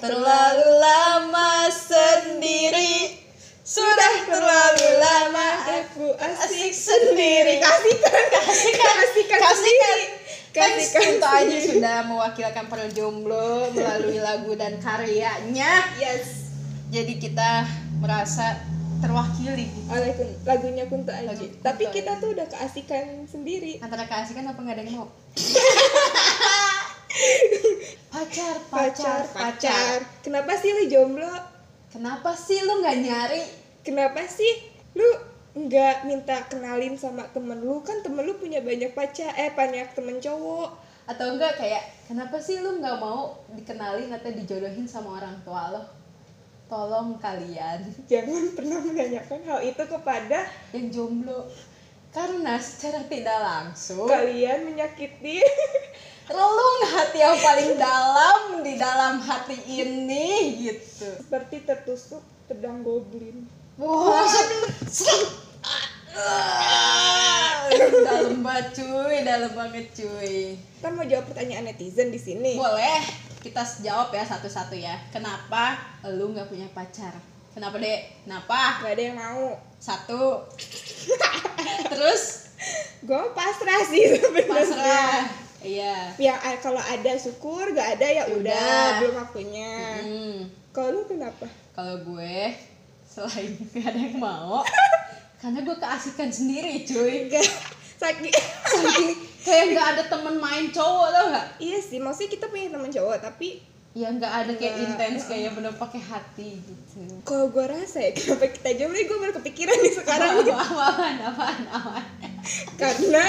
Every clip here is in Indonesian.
Terlalu lama sendiri. Sudah terlalu lama aku asik sendiri. Kasihkan Kasihkan kasihkan Kasihkan. Kasihkan Kunto Aji sudah mewakilkan para jomblo melalui lagu dan karyanya. Yes. Jadi kita merasa terwakili. Oleh kun, lagunya Kunto Aji. Lagu Kunto tapi kita tuh udah keasikan sendiri. Antara keasikan apa nggak ada yang mau? pacar, pacar pacar kenapa sih lu jomblo? Kenapa sih lu nggak nyari? kenapa sih lu nggak minta kenalin sama temen lu? Kan temen lu punya banyak pacar eh banyak temen cowok. Atau enggak kayak kenapa sih lu nggak mau dikenalin atau dijodohin sama orang tua lo? Tolong kalian. Jangan pernah menanyakan hal itu kepada yang jomblo. Karena secara tidak langsung kalian menyakiti relung hati yang paling dalam di dalam hati ini gitu. seperti tertusuk pedang goblin Wah. Ah, dalam banget cuy, dalam banget cuy. kan mau jawab pertanyaan netizen di sini Boleh kita jawab ya satu-satu ya. Kenapa lu nggak punya pacar? Kenapa dek? Kenapa? nggak ada yang mau Satu. Terus gue pasrah sih sebenarnya pasrah. Iya. yang kalau ada syukur gak ada ya udah Udah. belum waktunya Hmm. kalau lu kenapa Kalau gue selain gak ada yang mau, karena gue keasikan sendiri cuy. enggak sakit Saking kayak nggak ada temen main cowok tau nggak? iya sih maksudnya kita punya teman cowok tapi Ya nggak ada kayak Nggak. intens kayak bener pakai hati gitu. kalau gue rasa ya kenapa kita jomblo gue baru kepikiran nih sekarang Apa apaan apaan apaan? karena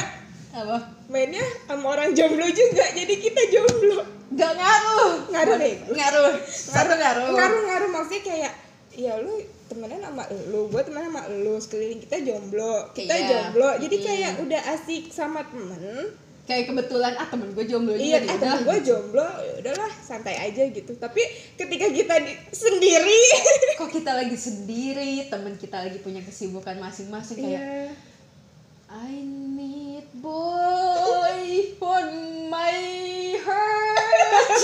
Apa? mainnya sama orang jomblo juga jadi kita jomblo Nggak ngaruh. Ngaruh deh. Ngaruh. Satu ngaruh. ngaruh ngaruh maksudnya kayak ya lu temenan sama lu gue temenan sama lu sekeliling kita jomblo kita Iya. jomblo jadi Hmm. kayak udah asik sama temen Kayak kebetulan ah temen gue jomblo juga iya nih, eh, udah. temen gue jomblo ya udahlah santai aja gitu tapi ketika kita di- sendiri Kok kita lagi sendiri, temen kita lagi punya kesibukan masing-masing kayak iya I need boy on my heart.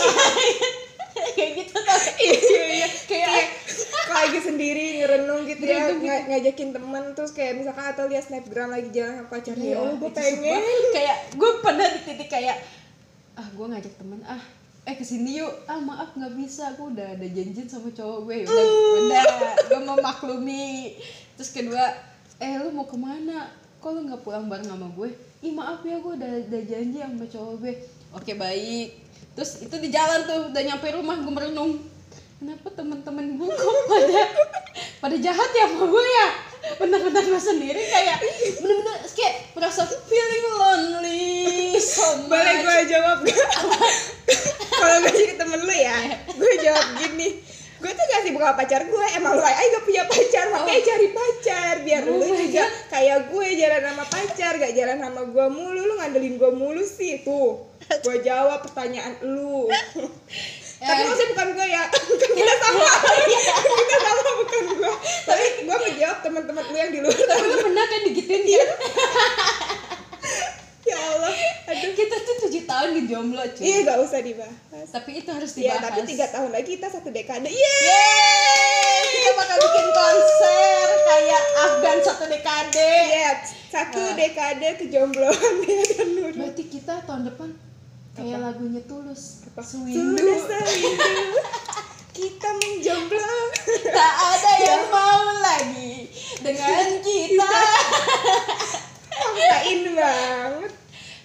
kayak gitu tau. Iya iya iya. Kayak kalau lagi sendiri ngerenung gitu ya Ngerenung gitu. nga- ngajakin temen terus kayak misalkan atau lihat snapgram lagi jalan sama pacarnya ya Allah gue pengen. kayak gue pernah di titik kayak ah gue ngajak temen ah eh ke sini yuk. Ah maaf nggak bisa. Gue udah ada janjian sama cowok gue. Udah udah gue memaklumi. Terus kedua eh lu mau ke mana kok lu nggak pulang bareng sama gue? Ih maaf ya gue udah ada janji sama cowok gue. Oke baik. Terus itu di jalan tuh udah nyampe rumah gue merenung. Kenapa teman-teman gue kok pada pada jahat ya sama gue ya? Bener-bener gue sendiri kayak bener-bener kayak merasa feeling lonely so much. Boleh gue jawab gak kalau gue jadi temen lu ya gue jawab gini gue tuh gak sibuk sama pacar gue emang lu aja gak punya pacar makanya cari pacar biar Oh lu juga kayak gue jalan sama pacar gak jalan sama gue mulu lu ngandelin gue mulu sih tuh. Gue jawab pertanyaan lu. Tapi Eh. maksudnya bukan gue ya kan kita sama. Kita sama bukan gue. Tapi gue menjawab teman-teman lu yang di luar tapi lu pernah kan digituin kan? ya Allah aduh kita tuh tujuh tahun di jomblo cuy iya gak usah dibahas tapi itu harus Iya, dibahas tapi tiga tahun lagi kita satu dekade. Yeay! Yeay! kita bakal bikin konser kayak Afgan satu dekade Iya, satu Ah. dekade kejombloan dia dan Nurul. berarti kita tahun depan kayak Apa? lagunya tulus Sudah Sewindu sewindu, kita menjomblo. tak ada yang mau lagi dengan kita Maksain banget.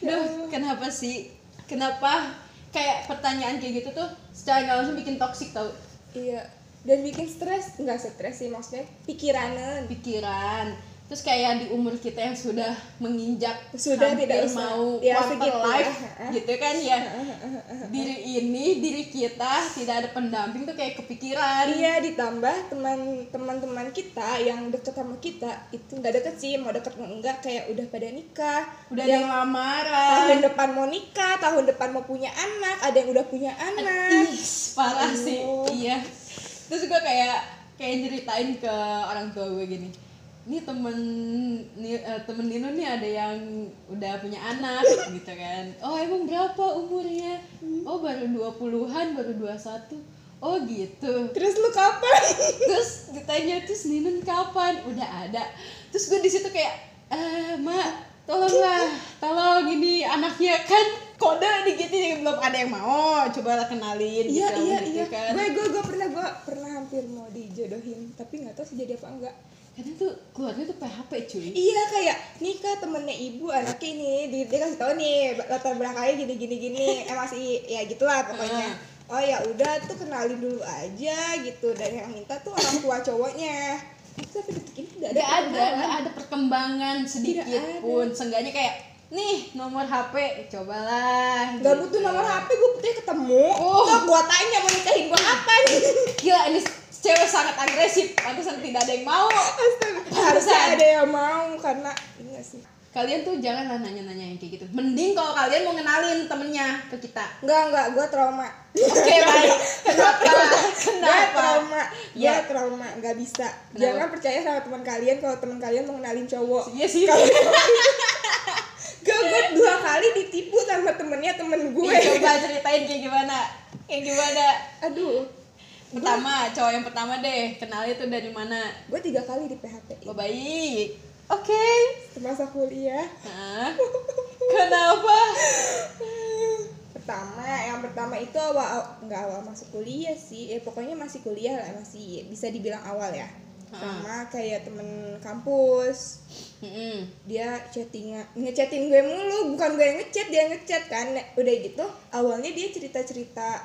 Duh, kenapa sih? Kenapa kayak pertanyaan kayak gitu tuh secara nggak langsung bikin toksik tau Iya, dan bikin stres. Enggak stres sih maksudnya, pikiran. pikiran. Terus kayak di umur kita yang sudah menginjak Sudah hampir tidak usah. mau Ya, quarter lah. life gitu kan ya. Diri ini, diri kita tidak ada pendamping tuh kayak kepikiran. Iya, ditambah teman teman-teman kita yang deket sama kita itu nggak deket sih, mau deket enggak kayak udah pada nikah. Udah ada yang lamaran. tahun depan mau nikah, tahun depan mau punya anak, ada yang udah punya anak. Ih, parah sih. Aduh. Iya. Terus gue kayak kayak nyeritain ke orang tua gue gini. Nih temen nih, eh, temen Nino nih ada yang udah punya anak gitu kan. Oh emang berapa umurnya? Oh baru 20-an baru 21 oh gitu. Terus lu kapan? Terus ditanya terus Ninun kapan? Udah ada. Terus gue di situ kayak eh mak tolonglah tolong ini anaknya. Kan kode dikit ini belum ada yang mau coba kenalin iya gitu, iya gitu iya. kan. Gue gue gue pernah gue pernah hampir mau dijodohin tapi nggak tahu sih jadi apa enggak kadang tuh keluarga tuh PHP cuy. Iya kayak nikah temennya ibu anaknya ini di, dia kasih tahu nih latar belakangnya gini gini gini. Eh masih ya gitulah pokoknya. Oh ya udah tuh kenalin dulu aja gitu. Dan yang minta tuh orang tua cowoknya. Sampai detik ini tidak ada nggak ada perkembangan. nggak ada perkembangan sedikit ada. pun. Seenggaknya kayak nih nomor HP cobalah. Gak gitu. butuh nomor HP, gue butuhnya ketemu. Oh. Tuh gue tanya mau nikahin gue apa nih? Gila ini cewek sangat agresif. Pantesan tidak ada yang mau. Harusnya ada yang mau karena Iya sih. Kalian tuh janganlah nanya-nanya yang kayak gitu. Mending kalau kalian mau kenalin temennya ke kita. Enggak, enggak, gue trauma. Oke baik. Kenapa? Gue kenapa? Trauma, gue Ya. trauma, nggak bisa. Kenapa? Jangan percaya sama teman kalian kalau teman kalian mau kenalin cowok. Iya sih. Gue gue dua kali ditipu sama temennya temen gue. Ih, coba ceritain kayak gimana. Kayak gimana? Aduh, pertama cowok yang pertama deh. Kenalnya tuh dari mana? Gue tiga kali di PHP oh baik. Oke. Semasa kuliah. Hah? kenapa? Pertama yang pertama itu awal nggak awal masuk kuliah sih. Ya pokoknya masih kuliah lah masih bisa dibilang awal ya. Sama kayak temen kampus Mm-mm. dia chatting ngechatin gue mulu bukan gue yang ngechat dia ngechat kan udah gitu awalnya dia cerita cerita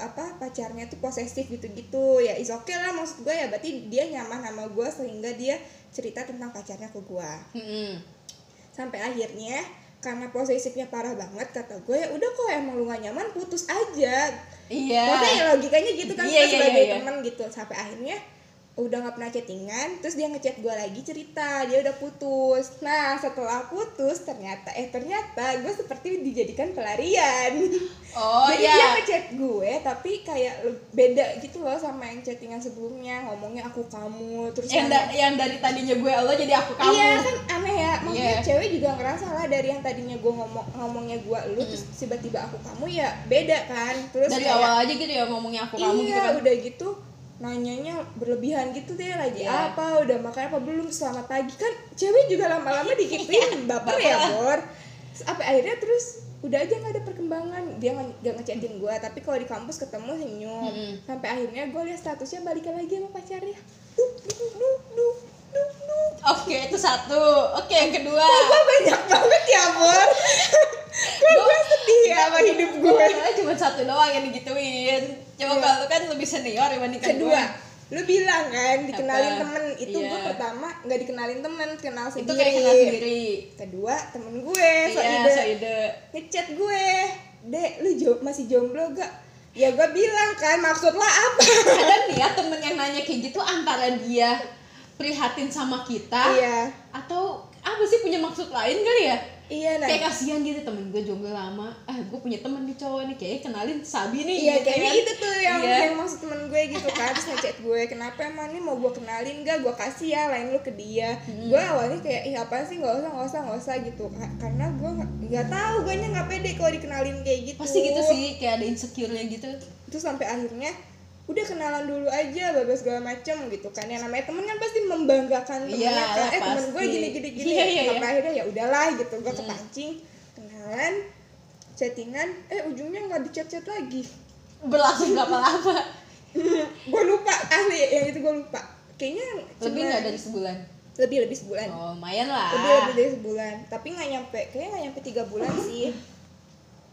apa pacarnya tuh posesif gitu gitu ya is oke lah maksud gue ya berarti dia nyaman sama gue sehingga dia cerita tentang pacarnya ke gue Mm-mm. sampai akhirnya karena posesifnya parah banget kata gue ya udah kok emang lu gak nyaman putus aja iya Maksudnya ya logikanya gitu kan Iya, kita iya, sebagai iya, iya. teman gitu sampai akhirnya udah nggak pernah chattingan terus dia ngechat gue lagi cerita dia udah putus. Nah setelah putus ternyata eh ternyata gue seperti dijadikan pelarian. Oh jadi iya. dia ngechat gue tapi kayak beda gitu loh sama yang chattingan sebelumnya. Ngomongnya aku kamu terus yang, da- yang dari tadinya gue lo jadi aku kamu. Iya kan aneh ya, maksudnya Iya. cewek juga ngerasa lah dari yang tadinya gue ngomong ngomongnya gue lu terus tiba-tiba aku kamu ya beda kan, terus dari kayak, awal aja gitu ya ngomongnya aku kamu iya gitu kan. udah gitu nanyanya berlebihan gitu deh lagi Iya. apa udah makan apa belum selamat pagi. Kan cewek juga lama-lama digituin baper ya? bor apa akhirnya terus udah aja nggak ada perkembangan. Dia nggak ngechatin gue tapi kalau di kampus ketemu senyum. Mm-mm. sampai akhirnya gue lihat statusnya balikan lagi sama pacarnya. Duh duh duh duh duh duh oke itu satu. Oke yang kedua. Gue banyak banget ya bor gue sedih ya sama hidup gue cuma satu doang yang digituin. Coba Iya. kalau kan lebih senior dibandingkan kedua gue lu bilang kan dikenalin Apa? temen. Itu Iya. gue pertama nggak dikenalin temen kenal itu sendiri kayak kenal sendiri. kedua temen gue so iya ide. so ide. Ngechat gue. Dek lu jo- masih jomblo gak? Ya gue bilang kan maksud lo apa? Kadang nih ya temen yang nanya kayak gitu antara dia prihatin sama kita iya. atau apa sih punya maksud lain kali ya iya nah. Kayak kasihan gitu temen gue jomblo lama. Ah gue punya temen nih cowok nih kayaknya kenalin Sabi nih Iya gitu kayaknya kan. itu tuh yang Iya. yang maksud temen gue gitu kan terus ngechat gue kenapa emang nih mau gue kenalin gak gue kasih ya lain lu ke dia. Hmm. gue awalnya kayak ih apa sih? Nggak usah nggak usah nggak usah gitu. Ka- karena gue nggak tahu gue nya nggak pede kalau dikenalin kayak gitu. Pasti gitu sih kayak ada insecure-nya gitu. Terus sampai akhirnya udah kenalan dulu aja babas segala macem gitu kan. Yang namanya temen kan pasti membanggakan temennya Iya, kan. Eh temen gue gini gini gini Iya, iya, sampai akhirnya ya udahlah gitu gue kepancing kenalan chattingan eh ujungnya nggak di chat lagi. Berlangsung berapa lama? Gue lupa asli yang itu gue lupa. Kayaknya lebih nggak dari sebulan? Lebih lebih sebulan. Oh lumayan lah. Lebih lebih dari sebulan. Tapi nggak nyampe kayaknya nggak nyampe tiga bulan sih.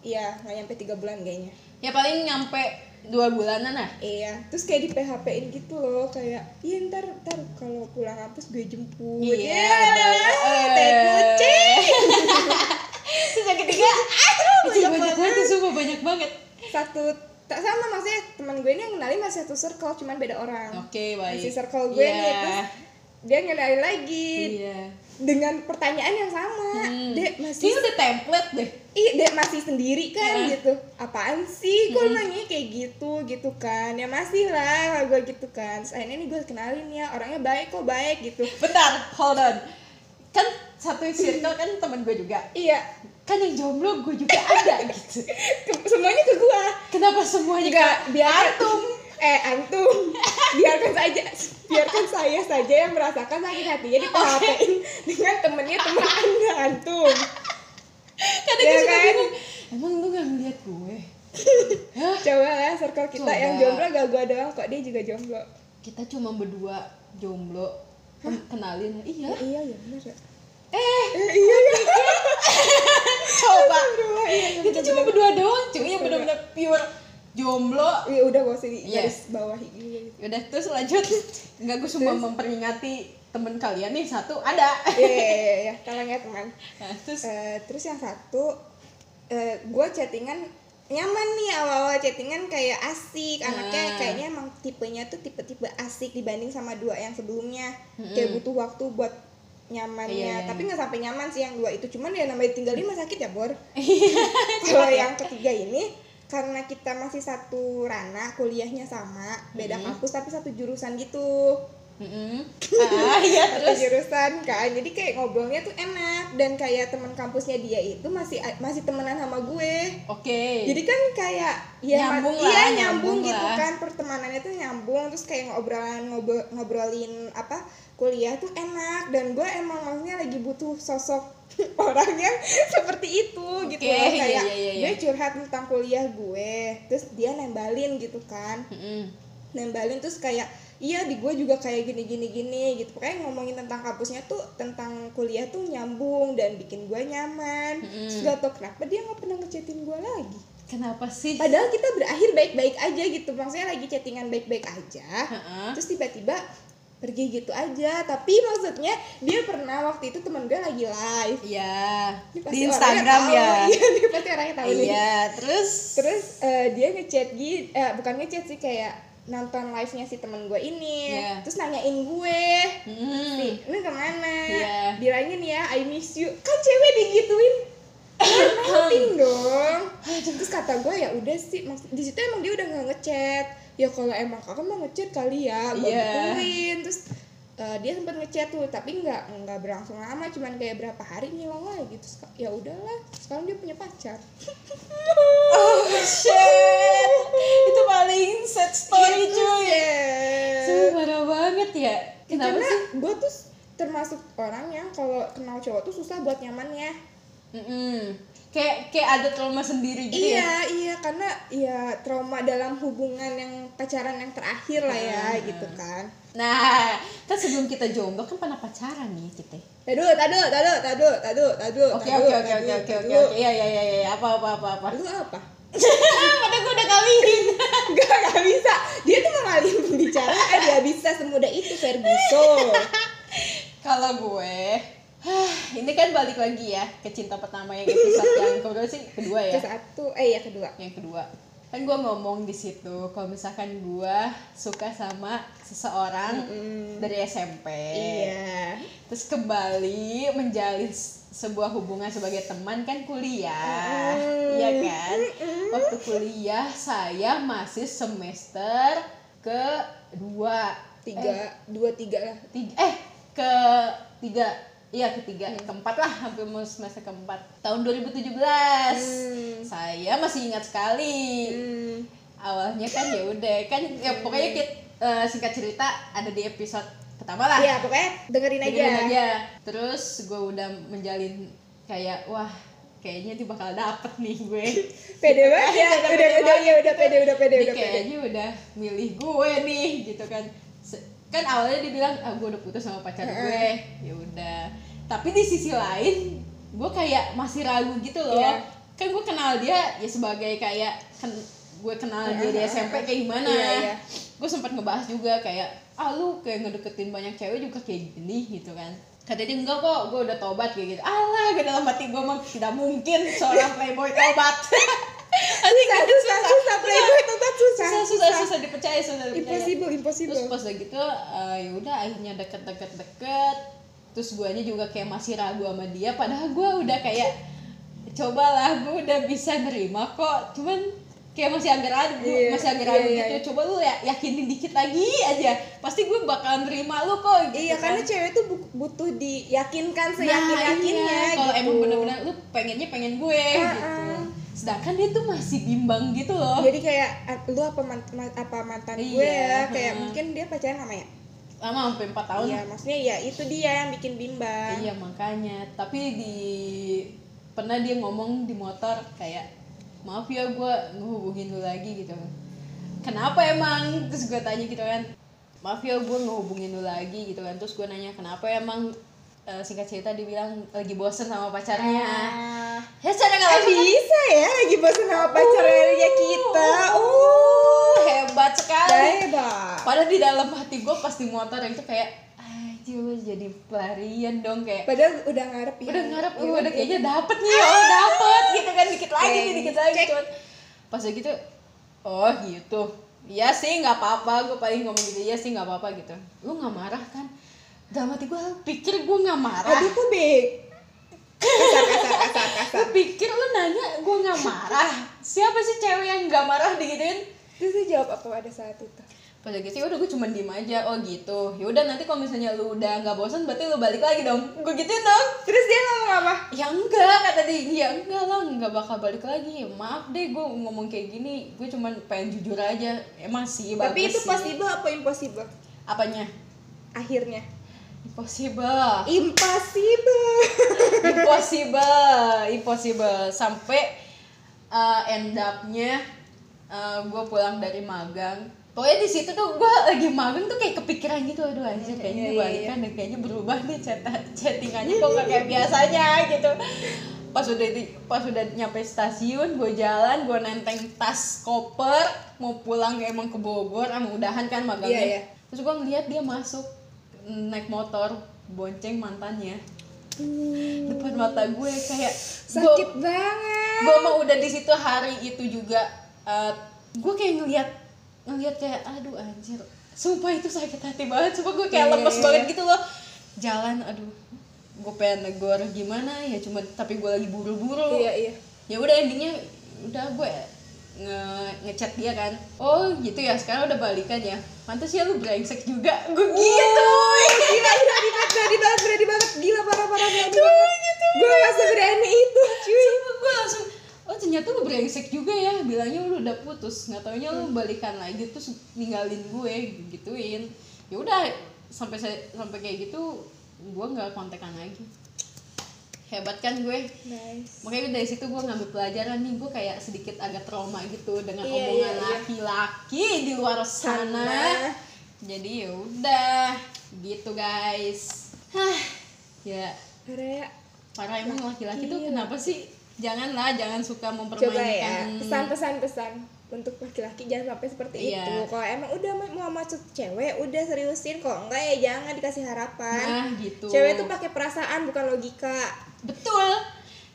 Iya nggak nyampe tiga bulan kayaknya. Ya paling nyampe dua bulanan lah iya terus kayak di PHP in gitu loh kayak iya ntar ntar kalau pulang kampus gue jemput. Iya, Ya, boleh. teh kucing. Terus yang ketiga aduh banyak, banyak banget sumpah banyak banget. Satu tak sama maksudnya teman gue ini yang kenalin masih satu circle cuman beda orang. Oke baik. Masih circle gue nih Iya. terus dia ngenalin lagi iya. dengan pertanyaan yang sama. Hmm. dek masih Kayaknya udah template deh. Ih dek masih sendiri kan Heeh. gitu. Apaan sih? Kok lu nanya kayak gitu gitu kan? Ya masih lah gue gitu kan. Terus akhirnya nih gue kenalin ya orangnya baik kok baik gitu. Bentar hold on. Kan satu circle kan temen gue juga. Iya. Kan yang jomblo gue juga ada gitu. Semuanya ke gue kenapa semuanya Enggak, ke biar antum eh antum. Biarkan saja biarkan saya saja yang merasakan sakit hatinya di php dengan temennya temen anda antum. Kadang Ya kan? bingung emang lu gak ngeliat gue? Hah? coba ya circle kita Coba. yang jomblo gak gue doang kok dia juga jomblo? Kita cuma berdua jomblo. Ken- kenalin. Iya. Ya, iya ya bener ya. Eh. Eh, iya ya coba. Iya, iya, kita cuma berdua doang cuy yang Berdua. bener-bener pure jomblo Iya udah gak usah di Iya. garis bawahi gitu. Yaudah terus lanjut Enggak gue cuma memperingati temen kalian nih satu ada Iya iya iya iya, tolong ya teman. Nah, terus Eh, terus yang satu eh gue chattingan nyaman nih awal-awal chattingan kayak asik anaknya Nah. kayaknya emang tipenya tuh tipe-tipe asik dibanding sama dua yang sebelumnya Mm-mm. kayak butuh waktu buat nyamannya Iya. tapi nggak sampai nyaman sih yang dua itu cuman ya namanya tinggal lima sakit ya bor kalau yang ketiga ini karena kita masih satu ranah kuliahnya sama beda Mm-mm. kampus tapi satu jurusan gitu Mm-mm. ah iya satu terus? jurusan kan jadi kayak ngobrolnya tuh enak. Dan kayak teman kampusnya dia itu masih masih temenan sama gue. Oke. Jadi kan kayak ya Nyambung iya lah, nyambung, nyambung gitu lah. kan. Pertemanannya tuh nyambung. Terus kayak ngobrolan ngobrol, ngobrolin apa kuliah tuh enak. Dan gue emang maksudnya lagi butuh sosok orang yang seperti itu gitu Oke, loh. iya, kayak iya, iya, iya. gue curhat tentang kuliah gue. Terus dia nembalin gitu kan. Mm-mm. nembalin terus kayak iya di gue juga kayak gini gini gini gitu. Pokoknya ngomongin tentang kampusnya tuh tentang kuliah tuh nyambung dan bikin gue nyaman. Terus gak tau kenapa dia nggak pernah ngechatin gue lagi. Kenapa sih? Padahal kita berakhir baik-baik aja gitu. Maksudnya lagi chattingan baik-baik aja. Heeh. terus tiba-tiba pergi gitu aja. Tapi maksudnya dia pernah waktu itu teman gue lagi live. Iya. Di Instagram tahu. ya. Iya pasti orangnya tahu nih. iya terus? Terus eh, dia ngechat gitu eh, bukan ngechat sih kayak nonton live nya si temen gue ini Iya. terus nanyain gue Mm. nih ini ke mana? Iya. bilangin ya I miss you. Kan cewek digituin. Nothing dong. Terus kata gue ya udah sih. Di situ emang dia udah nggak ngechat. Ya kalau emang kakak mau ngechat kali ya gue gituin. Terus eh, dia sempat ngechat tuh tapi nggak nggak berlangsung lama cuman kayak berapa hari ngilang lagi terus ya udahlah sekarang dia punya pacar. Oh shit. Itu paling sad story Gitu, cuy. parah banget ya. Kenapa karena sih? gue tuh termasuk orang yang kalau kenal cowok tuh susah buat nyamannya Mm-mm. kayak kayak ada trauma sendiri gitu ya iya iya karena ya trauma dalam hubungan yang pacaran yang terakhir lah ya Ah. gitu kan Nah, kan sebelum kita jomblo kan pernah pacaran nih kita. tadu tadu tadu tadu tadu tadu Oke oke oke oke oke oke. Iya iya iya iya apa apa apa apa. lu apa Padahal gue udah kawin. Gak, gak bisa Dia tuh mengalih pembicaraan Dia bisa semudah itu Ferguson Kalau gue ini kan balik lagi ya ke cinta pertama yang episode yang kedua sih? Kedua ya. Ke satu. Eh ya kedua. Yang kedua. Kan gue ngomong di situ kalau misalkan gue suka sama seseorang Mm-mm. dari SMP Iya. terus kembali menjalin sebuah hubungan sebagai teman kan kuliah. Mm. iya kan? Waktu kuliah saya masih semester kedua. Tiga. Dua tiga lah. Tiga. Eh ke tiga iya ketiga keempat lah hampir mau semester keempat tahun 2017 Hmm. saya masih ingat sekali Hmm. awalnya kan ya udah kan ya pokoknya kita, eh, singkat cerita ada di episode pertama lah Iya pokoknya dengerin aja Dengerin aja. Terus gue udah menjalin kayak wah kayaknya dia bakal dapet nih gue. Pede banget ya Udah Udah pede udah ya udah gitu. pede udah pede Dia udah pede kayaknya udah milih gue nih gitu kan. Se- Kan awalnya dia bilang ah gue udah putus sama pacar gue. Ya udah. Tapi di sisi lain gue kayak masih ragu gitu loh. Iya. Kan gue kenal dia ya sebagai kayak ken- gue kenal dia di SMP kayak gimana. Iya, iya. Gue sempat ngebahas juga kayak ah lu kayak ngedeketin banyak cewek juga kayak gini gitu kan kata dia enggak kok gue udah tobat kayak gitu alah gue dalam hati gue mah tidak mungkin seorang playboy tobat Susah gitu, susah susah Playboy tobat susah susah susah susah susah. dipercaya susah dipercaya. Impossible impossible. Terus pas udah gitu eh, ya udah akhirnya deket deket terus guanya juga kayak masih ragu sama dia. Padahal gue udah kayak cobalah gue udah bisa nerima kok. Cuman kayak masih agak ragu Iya, masih agak ragu iya, iya. gitu. Coba lu ya yakinin dikit lagi aja. Pasti gue bakalan nerima lu kok gitu iya kan. karena cewek tuh bu- butuh diyakinkan seyakin Nah, yakinnya iya. kalau gitu. emang bener-bener lu pengennya pengen gue gitu Ah, ah. Sedangkan dia tuh masih bimbang gitu loh jadi kayak "Ah, lu apa mant- ma- apa mantan gue Iya, ya kayak mungkin dia pacaran sama ya lama sampai 4 tahun iya maksudnya ya itu dia yang bikin bimbang Iya makanya, tapi di pernah dia ngomong di motor kayak maaf ya gue ngehubungin lu lagi gitu. Kenapa emang? Terus gue tanya gitu kan, maaf ya gue ngehubungin lu lagi gitu kan. Terus gue nanya kenapa emang Eh, singkat cerita dia bilang lagi bosen sama pacarnya. Ah. Ya secara nggak Eh, bisa ya lagi bosan sama pacarnya kita. Uh, hebat sekali. hebat. Padahal di dalam hati gue pas di motor itu kayak, lu jadi pelarian dong kayak. Padahal udah ngarep ya. Udah ngarep oh, udah kayaknya dapet nih oh dapet gitu kan dikit lagi nih dikit lagi cuman. Pas gitu oh gitu. Iya sih nggak apa-apa gue paling ngomong gitu iya sih nggak apa-apa gitu. Lu nggak marah kan? Dalam hati gue pikir gue nggak marah. Aduh beg kasar kasar kasar kasar. Lu pikir lu nanya gue nggak marah? Siapa sih cewek yang nggak marah digituin? Terus dia jawab apa pada saat itu? Pas udah gitu ya udah gue cuma diem aja. Oh gitu. Ya udah nanti kalau misalnya lu udah nggak bosan berarti lu balik lagi dong. Gue gituin dong. Terus dia ngomong apa? Ya enggak kata dia. Ya enggak lah nggak bakal balik lagi. Maaf deh gue ngomong kayak gini. Gue cuman pengen jujur aja. Emang sih tapi bagus itu sih. possible apa impossible? Apanya? Akhirnya impossible. Impossible. Impossible impossible. Sampai uh, end up-nya uh, gue pulang dari magang. Pokoknya di situ tuh gue lagi magang tuh kayak kepikiran gitu aduh anjir kayaknya Iya, gue iya, balikan deh kayaknya berubah nih chat chattingannya kok nggak kayak biasanya gitu. Pas udah di, pas udah nyampe stasiun gue jalan gue nenteng tas koper mau pulang emang ke Bogor emang udahan kan magangnya. Iya, iya. terus gue ngeliat dia masuk naik motor bonceng mantannya. Depan mata gue kayak sakit banget. gue mau udah di situ hari itu juga eh, gue kayak ngeliat ngeliat kayak aduh anjir. Sumpah itu sakit hati banget sumpah gue kayak Iya, lemes iya, banget gitu loh. Jalan aduh gue pengen negor gimana ya cuma tapi gue lagi buru-buru. Iya iya. Ya udah endingnya udah gue nge ngechat dia kan. Oh gitu ya sekarang udah balikan ya mantas ya lu brengsek juga. Gue gitu. gila gila gila berani banget berani banget. Gila parah parah berani banget gue gak seberani itu cuy. Sumpah gue langsung oh ternyata lu brengsek juga ya. Bilangnya lu udah putus. Nggak taunya lu balikan lagi terus ninggalin gue gituin. Ya udah sampai sampai kayak gitu gue nggak kontekan lagi hebat kan gue nice makanya dari situ gue ngambil pelajaran nih gue kayak sedikit agak trauma gitu dengan Iya, omongan iya, iya. laki-laki di luar sana Sana. jadi ya udah gitu guys Hah, ya Area Parah emang laki-laki tuh Iya. kenapa sih? Janganlah, jangan suka coba ya mempermainkan. pesan-pesan pesan untuk laki-laki jangan sampai seperti Iya. itu kalau emang udah mau masuk cewek udah seriusin kok enggak ya jangan dikasih harapan Nah, gitu. cewek tuh pakai perasaan bukan logika Betul.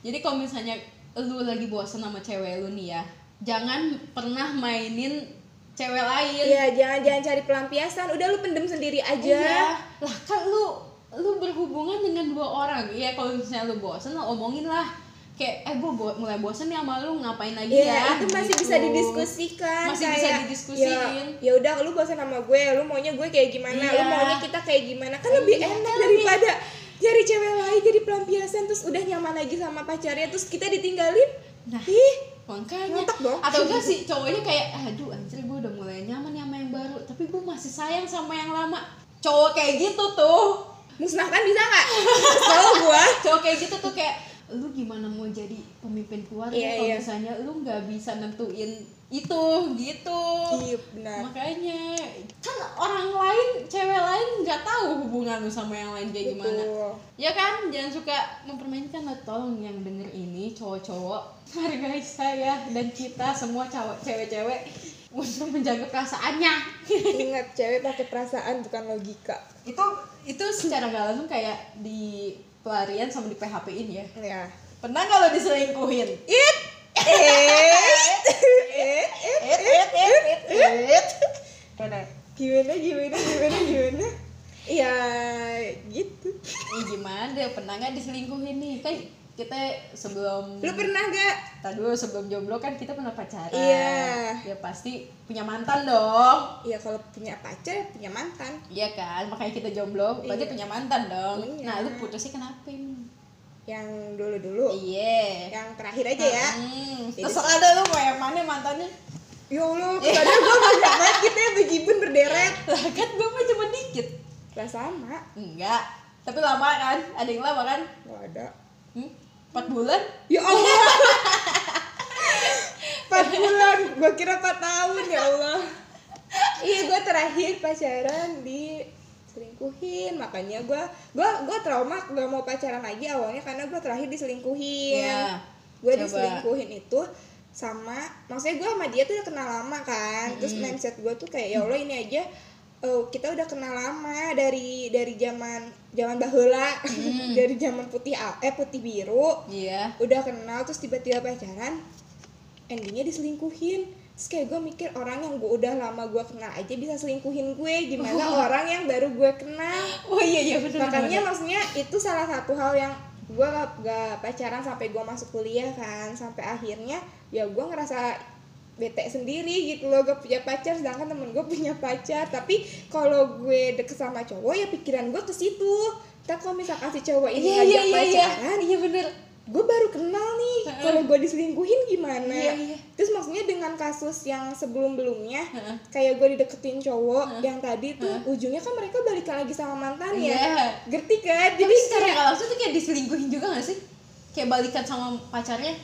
Jadi kalau misalnya lu lagi bosan sama cewek lu nih ya, jangan pernah mainin cewek lain. Iya, jangan jangan cari pelampiasan. Udah lu pendem sendiri aja. Iya. Lah kan lu lu berhubungan dengan dua orang. Iya, kalau misalnya lu bosan, lu omongin lah. Kayak eh gue bo mulai bosan nih sama lu ngapain lagi Iya, ya? itu masih Gitu. bisa didiskusikan. Masih bisa kayak, didiskusiin. Ya, ya udah lu bosan sama gue, lu maunya gue kayak gimana? Lu Iya. maunya kita kayak gimana? Kan lebih Iya, enak lebih- cari cewek lain jadi pelampiasan terus udah nyaman lagi sama pacarnya terus kita ditinggalin. Nah. Ih, makanya dong. atau enggak sih cowoknya kayak aduh anjir gue udah mulai nyaman sama yang baru tapi gue masih sayang sama yang lama cowok kayak gitu tuh musnahkan bisa nggak? Kalau gua cowok kayak gitu tuh kayak lu gimana mau jadi pemimpin keluarga Iya, kalau iya. misalnya lu nggak bisa nentuin itu gitu Iya, benar. makanya kan orang lain nggak tahu hubungan lu sama yang lain kayak gimana Betul. ya kan jangan suka mempermainkan lah tolong yang denger ini cowok-cowok hargai saya dan kita semua cowok cewek-cewek untuk menjaga perasaannya Ingat cewek pakai perasaan bukan logika. itu itu secara gak langsung kayak di pelarian sama di PHP in ya Ya. pernah kalau diselingkuhin It. Eh. it it it it it, it. Udah. gimana gimana gimana gimana ya gitu Ih, gimana pernah nggak diselingkuhin nih kan kita sebelum lu pernah gak Tadi sebelum jomblo kan kita pernah pacaran Iya. ya pasti punya mantan dong ya kalau punya pacar punya mantan Iya kan, makanya kita jomblo, berarti Iya. punya mantan dong. Punya. Nah, lu putusnya kenapa? ini? yang dulu dulu Iya. yang terakhir aja ya Hmm, terserah deh lu mau yang mana mantannya. ya allah kesannya gue banyak banget gitu ya bejibun berderet Lah kan gue mah cuma dikit. Lah sama Enggak. Tapi lama kan? Ada yang lama kan? nggak ada Hmm? 4 bulan? ya allah empat bulan gue kira empat tahun ya allah iya gue terakhir pacaran di selingkuhin makanya gue gue gue trauma gak mau pacaran lagi awalnya karena gue terakhir diselingkuhin Iya. gue diselingkuhin itu sama maksudnya gue sama dia tuh udah kenal lama kan terus mindset gue tuh kayak ya allah ini aja eh, kita udah kenal lama dari dari zaman zaman bahula dari zaman putih eh putih biru. Iya. udah kenal terus tiba-tiba pacaran endingnya diselingkuhin. Terus kayak gue mikir orang yang gue udah lama gue kenal aja bisa selingkuhin gue. Gimana orang yang baru gue kenal? Oh iya iya betul. makanya maksudnya itu salah satu hal yang gue gak, gak pacaran sampai gue masuk kuliah kan. Sampai akhirnya ya gue ngerasa bete sendiri gitu loh gue punya pacar sedangkan temen gue punya pacar tapi kalau gue deket sama cowok ya pikiran gue ke situ tak kalau misalkan si cowok ini iya ngajak iya iya. pacaran Iya bener. gue baru kenal nih kalau gue diselingkuhin gimana Iya, iya. terus maksudnya dengan kasus yang sebelum belumnya Heeh. kayak gue dideketin cowok yang tadi tuh ujungnya kan mereka balikan lagi sama mantannya Iya. ngerti kan Jadi jadi secara kayak langsung tuh kayak diselingkuhin juga gak sih? Kayak balikan sama pacarnya?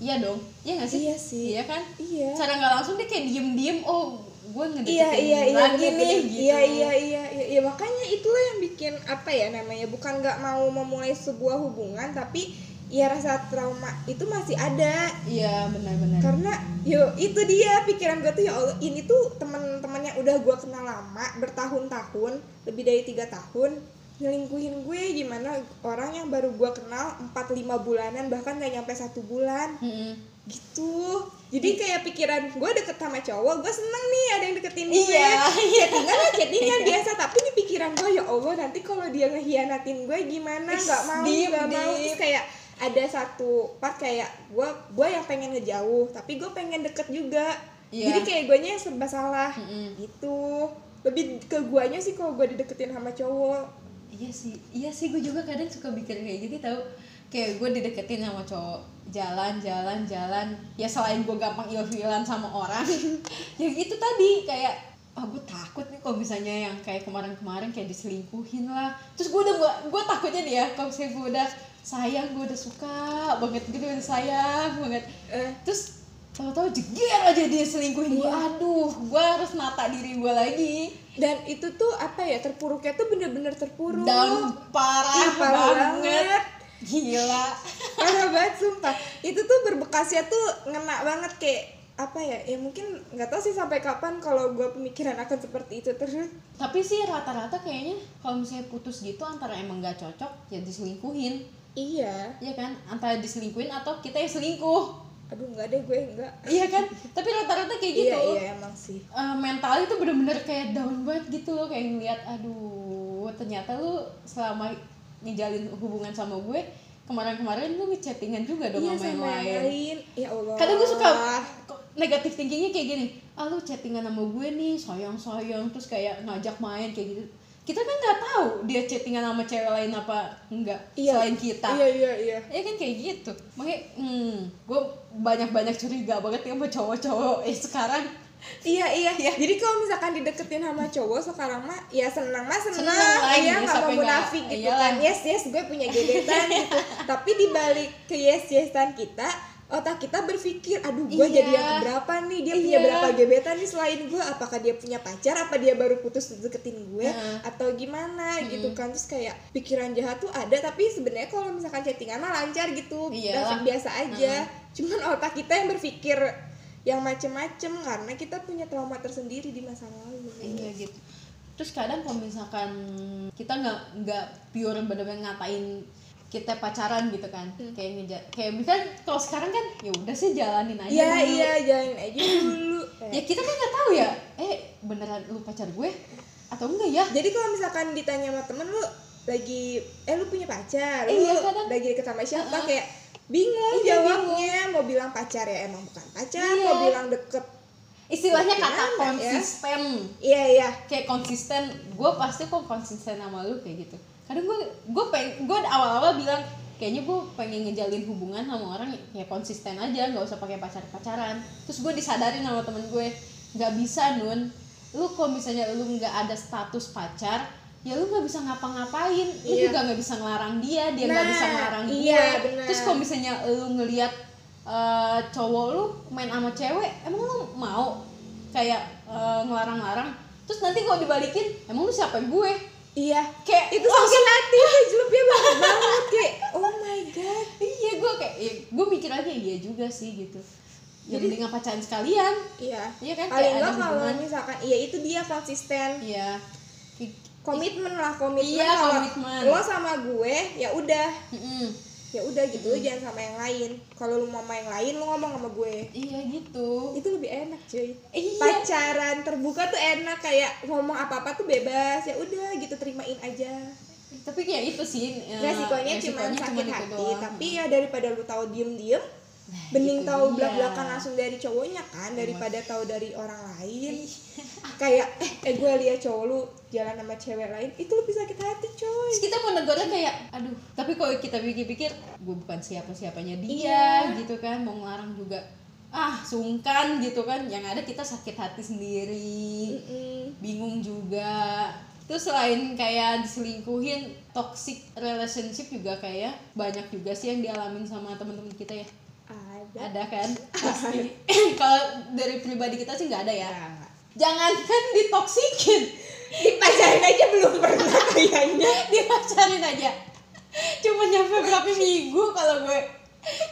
Iya dong. Iya gak sih? Iya sih. Iya kan? iya Cara nggak langsung dia kayak diem-diem. Oh, gue ngedeketin iya iya iya lagi bener, nih. Gitu. iya iya iya iya iya makanya itulah yang bikin apa ya namanya bukan nggak mau memulai sebuah hubungan tapi ya rasa trauma itu masih ada Iya benar-benar. karena yo itu dia pikiran gue tuh ya Allah ini tuh teman-teman yang udah gue kenal lama bertahun-tahun lebih dari tiga tahun nyelingkuhin gue gimana orang yang baru gue kenal 4-5 bulanan bahkan gak nyampe satu bulan. Mm-mm. gitu. Jadi kayak pikiran gue deket sama cowok gue seneng nih ada yang deketin gue Iya, iya. chattingan lah chattingan biasa. Tapi di pikiran gue ya Allah nanti kalau dia ngehianatin gue gimana? Nggak mau nggak mau. Terus kayak ada satu part kayak gue gue yang pengen ngejauh tapi gue pengen deket juga. Iya. jadi kayak gue yang serba salah. Mm-mm. gitu. Lebih ke guanya sih kalau gue dideketin sama cowok Iya sih, iya sih gue juga kadang suka mikir kayak gitu tau. Kayak gue dideketin sama cowok Jalan, jalan, jalan. Ya selain gue gampang ilfilan sama orang Ya gitu tadi. Kayak ah gue takut nih kalau misalnya yang kayak kemarin-kemarin kayak diselingkuhin lah. Terus gue udah gue, gue takutnya nih ya kalau misalnya gue udah sayang gue udah suka banget gitu udah sayang banget. Eh, terus tahu-tahu jeger aja dia selingkuhin gue Iya. aduh gue harus nata diri gue lagi. Dan itu tuh apa ya terpuruknya tuh bener-bener terpuruk. Down parah, Ih, parah banget. banget. gila. Parah banget sumpah. Itu tuh berbekasnya tuh ngena banget kayak apa ya ya mungkin nggak tahu sih sampai kapan kalau gue pemikiran akan seperti itu terus. Tapi sih rata-rata kayaknya kalau misalnya putus gitu antara emang gak cocok ya diselingkuhin. Iya. Iya kan? Antara diselingkuhin atau kita yang selingkuh aduh nggak deh gue nggak. Iya kan? Tapi rata-rata kayak gitu. Iya iya emang sih. Eh, mental itu bener-bener kayak down banget gitu loh. Kayak ngeliat aduh ternyata lu selama ngejalin hubungan sama gue kemarin-kemarin lu ngechattingan juga dong iya sama yang sama yang lain. lain. Ya allah. Kadang gue suka negatif thinkingnya kayak gini. Ah lu chattingan sama gue nih sayang sayang terus kayak ngajak main kayak gitu kita kan nggak tahu dia chattingan sama cewek lain apa enggak Iya. selain kita iya iya iya ya kan kayak gitu makanya hmm, gue banyak banyak curiga banget ya sama cowok-cowok eh sekarang Iya iya. Iya. Jadi kalau misalkan dideketin sama cowok sekarang mah ya senang mah senang, Seneng lah, iya gitu, nggak mau munafik gitu iyalah. kan. Yes yes gue punya gebetan gitu. Tapi dibalik ke yes yesan kita otak kita berpikir aduh gue Iya. jadi yang keberapa nih? Dia punya Iya. berapa gebetan nih selain gue apakah dia punya pacar? Apa dia baru putus deketin gue Heeh. atau gimana? Gitu kan. Terus kayak pikiran jahat tuh ada tapi sebenarnya kalau misalkan chattingan mah lancar gitu. Iyalah. biasa aja. Cuman otak kita yang berpikir yang macem-macem karena kita punya trauma tersendiri di masa lalu. Iya gitu. Terus kadang kalau misalkan kita nggak nggak pure bener-bener ngatain kita pacaran gitu kan Hmm. kayak ngeja kayak misal kalau sekarang kan ya udah sih jalanin aja iya dulu. iya jalanin aja dulu ya kita kan nggak tahu ya eh beneran lu pacar gue atau enggak ya jadi kalau misalkan ditanya sama temen lu lagi eh lu punya pacar Eh, lu iya, kadang- lagi deket sama siapa Uh-uh. kayak bingung Iya, jawabnya mau bilang pacar ya emang bukan pacar Iya. mau bilang deket istilahnya kata ya? konsisten iya iya kayak konsisten gue pasti kok konsisten sama lu kayak gitu kadang gue gue pengen gue awal-awal bilang kayaknya gue pengen ngejalin hubungan sama orang ya konsisten aja nggak usah pakai pacar pacaran terus gue disadarin sama temen gue nggak bisa nun. Lu kalau misalnya lu nggak ada status pacar ya lu nggak bisa ngapa-ngapain. Lu Iya. juga nggak bisa ngelarang dia dia nggak Nah, bisa ngelarang iya, gue. benar. terus kalau misalnya lu ngelihat eh, cowok lu main sama cewek emang lu mau? Kayak eh, ngelarang-larang? Terus nanti kalau dibalikin emang lu siapa gue iya kayak itu sakit hati. Kayak jelupnya banget banget kayak oh my god. Iya gue kayak ya, gue mikir aja iya juga sih gitu. Ya Jadi- mending pacaran sekalian. Iya. Iya kan, paling enggak kalau misalkan iya itu dia konsisten. Iya. Komitmen lah komitmen. Iya, komitmen. lo sama gue ya udah. Mm-mm. Ya udah gitu lu jangan sama yang lain. Kalau lu mau sama yang lain lu ngomong sama gue. Iya gitu. Itu lebih enak cuy. Iya. Pacaran terbuka tuh enak kayak ngomong apa apa tuh bebas. Ya udah gitu terimain aja. Tapi kayak itu sih eh, resikonya cuma resikonya sakit itu hati. doang. tapi ya daripada lu tahu diem diem Nah, bening itu tahu dia. belak belakan langsung dari cowoknya kan daripada tahu dari orang lain. Kayak eh eh gue lihat cowok lu jalan sama cewek lain itu lebih sakit hati coy. Terus kita mau negornya kayak aduh tapi kalau kita pikir-pikir gue bukan siapa-siapanya dia Iya. gitu kan. Mau ngelarang juga ah sungkan gitu kan. Yang ada kita sakit hati sendiri. Mm-mm. bingung juga. Terus selain kayak diselingkuhin toxic relationship juga kayak banyak juga sih yang dialamin sama teman-teman kita ya ada. Ada kan? Pasti. Kalau dari pribadi kita sih nggak ada ya. Ya. jangan kan ditoksikin. Dipacarin aja belum pernah kayaknya. Dipacarin aja. Cuma nyampe berapa minggu kalau gue.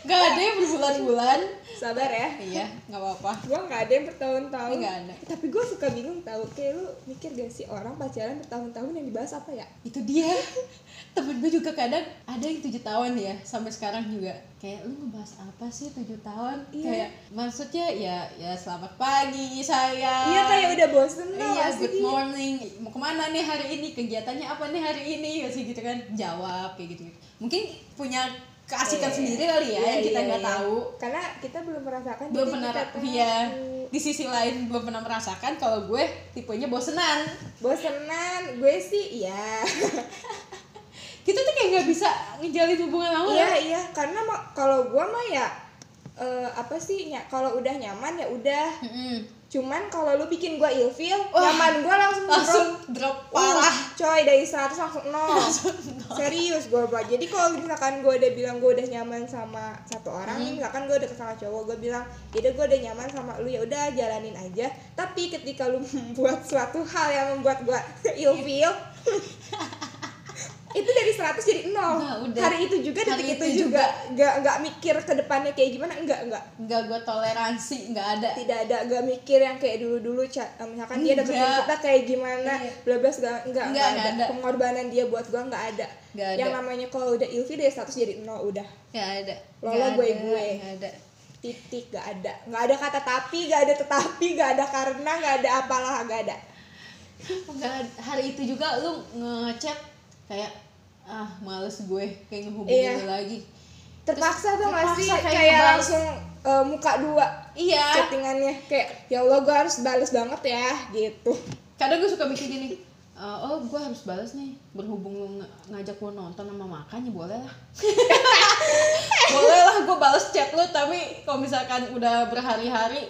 Nggak ada yang berbulan-bulan sabar ya. Iya nggak apa-apa. Gue nggak ada yang bertahun-tahun. Nggak ada. tapi gue suka bingung tahu kayak lu mikir gak sih orang pacaran bertahun-tahun yang dibahas apa ya? Itu dia. Temen gue juga kadang ada yang tujuh tahun ya sampai sekarang juga. Kayak lu ngebahas apa sih tujuh tahun? Iya. kayak maksudnya ya ya selamat pagi saya iya kayak udah bosen lah iya good dia. morning. Mau ke mana nih hari ini? Kegiatannya apa nih hari ini? Ya sih gitu kan. Jawab kayak gitu, mungkin punya keasikan Iya. sendiri kali ya Iya, yang kita iya, nggak iya. tahu. Karena kita belum merasakan belum pernah iya di sisi lain belum pernah merasakan kalau gue tipenya bosenan. Bosenan gue sih iya. Kita tuh kayak nggak bisa ngejalin hubungan lama iya iya. Karena kalau gue mah ya eh, apa sih ya kalau udah nyaman ya udah. Mm-mm. Cuman kalau lu bikin gue ilfeel Wah, nyaman gue langsung langsung drop. drop parah. Uh, coy dari 100 langsung nol. Serius gue buat jadi kalau misalkan gue udah bilang gue udah nyaman sama satu orang nih misalkan gue udah sama cowok gue bilang jadi gue udah nyaman sama lu ya udah jalanin aja. Tapi ketika lu membuat suatu hal yang membuat gue ilfeel itu dari 100 jadi nol Nah, udah. hari itu juga Hari detik itu itu juga nggak nggak mikir ke depannya kayak gimana enggak enggak nggak gue toleransi nggak ada tidak ada gak mikir yang kayak dulu dulu misalkan dia dapetin Enggak. kita kayak gimana Iya. bla bla segala enggak Enggak, enggak, enggak ada. ada. pengorbanan dia buat gua enggak ada Nggak ada. yang namanya kalau udah ilfi dari status jadi nol udah nggak ada Lolo Nggak gue ada, gue. nggak ada titik gak ada nggak ada kata tapi gak ada tetapi gak ada karena gak ada apalah gak ada nggak ada. hari itu juga lu ngechat kayak ah males gue kayak ngehubungin Iya. lagi terpaksa tuh gak sih terpaksa kayak, kayak balas. langsung eh, muka dua iya chattingannya kayak ya Allah gue harus bales banget ya gitu kadang gue suka mikir gini "Eh, oh gue harus balas nih berhubung lu ng- ngajak gue nonton sama makan ya boleh lah boleh lah gue balas chat lu tapi kalau misalkan udah berhari-hari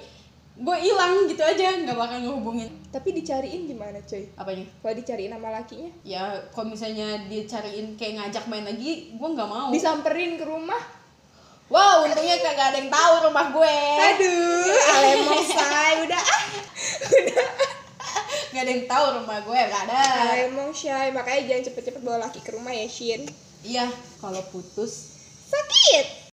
gue hilang gitu aja nggak bakal ngehubungin. Tapi dicariin gimana coy apanya? Kalau dicariin sama lakinya? Ya kalau misalnya dia cariin kayak ngajak main lagi gue nggak mau. Disamperin ke rumah? Wow untungnya kagak ada yang tahu rumah gue. Aduh alemong say udah. Ah nggak ada yang tahu rumah gue nggak ada. Alemong shy makanya jangan cepet-cepet bawa laki ke rumah ya Shin. Iya kalau putus. Sakit